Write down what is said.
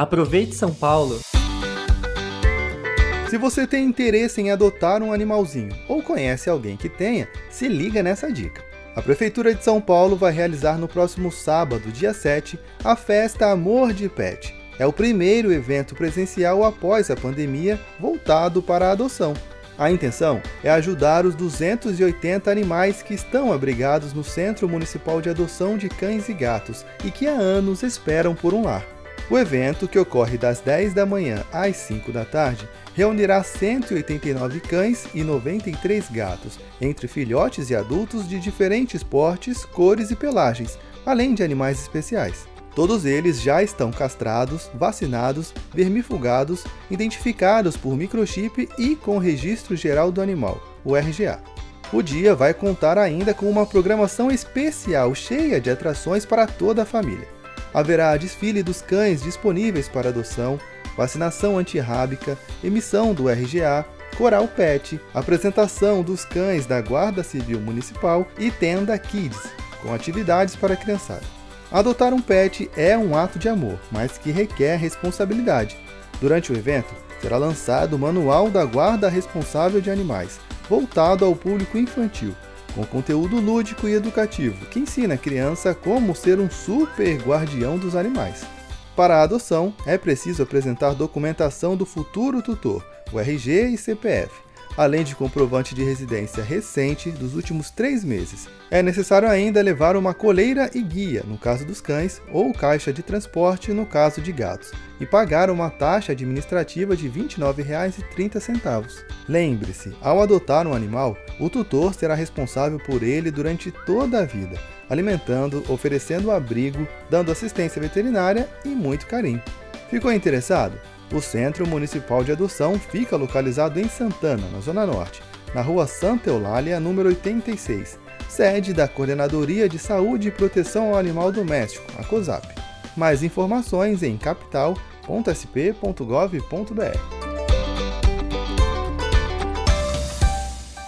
Aproveite São Paulo! Se você tem interesse em adotar um animalzinho ou conhece alguém que tenha, se liga nessa dica. A Prefeitura de São Paulo vai realizar no próximo sábado, dia 7, a festa Amor de Pet. É o primeiro evento presencial após a pandemia voltado para a adoção. A intenção é ajudar os 280 animais que estão abrigados no Centro Municipal de Adoção de Cães e Gatos e que há anos esperam por um lar. O evento, que ocorre das 10 da manhã às 5 da tarde, reunirá 189 cães e 93 gatos, entre filhotes e adultos de diferentes portes, cores e pelagens, além de animais especiais. Todos eles já estão castrados, vacinados, vermifugados, identificados por microchip e com Registro Geral do Animal, o RGA. O dia vai contar ainda com uma programação especial cheia de atrações para toda a família. Haverá desfile dos cães disponíveis para adoção, vacinação antirrábica, emissão do RGA, coral pet, apresentação dos cães da Guarda Civil Municipal e tenda Kids, com atividades para criançada. Adotar um pet é um ato de amor, mas que requer responsabilidade. Durante o evento, será lançado o Manual da Guarda Responsável de Animais, voltado ao público infantil, com conteúdo lúdico e educativo que ensina a criança como ser um super guardião dos animais. Para a adoção, é preciso apresentar documentação do futuro tutor, o RG e CPF, além de comprovante de residência recente dos últimos três meses. É necessário ainda levar uma coleira e guia, no caso dos cães, ou caixa de transporte, no caso de gatos, e pagar uma taxa administrativa de R$ 29,30. Lembre-se, ao adotar um animal, o tutor será responsável por ele durante toda a vida, alimentando, oferecendo abrigo, dando assistência veterinária e muito carinho. Ficou interessado? O Centro Municipal de Adoção fica localizado em Santana, na Zona Norte, na rua Santa Eulália, número 86, sede da Coordenadoria de Saúde e Proteção ao Animal Doméstico, a COSAP. Mais informações em capital.sp.gov.br.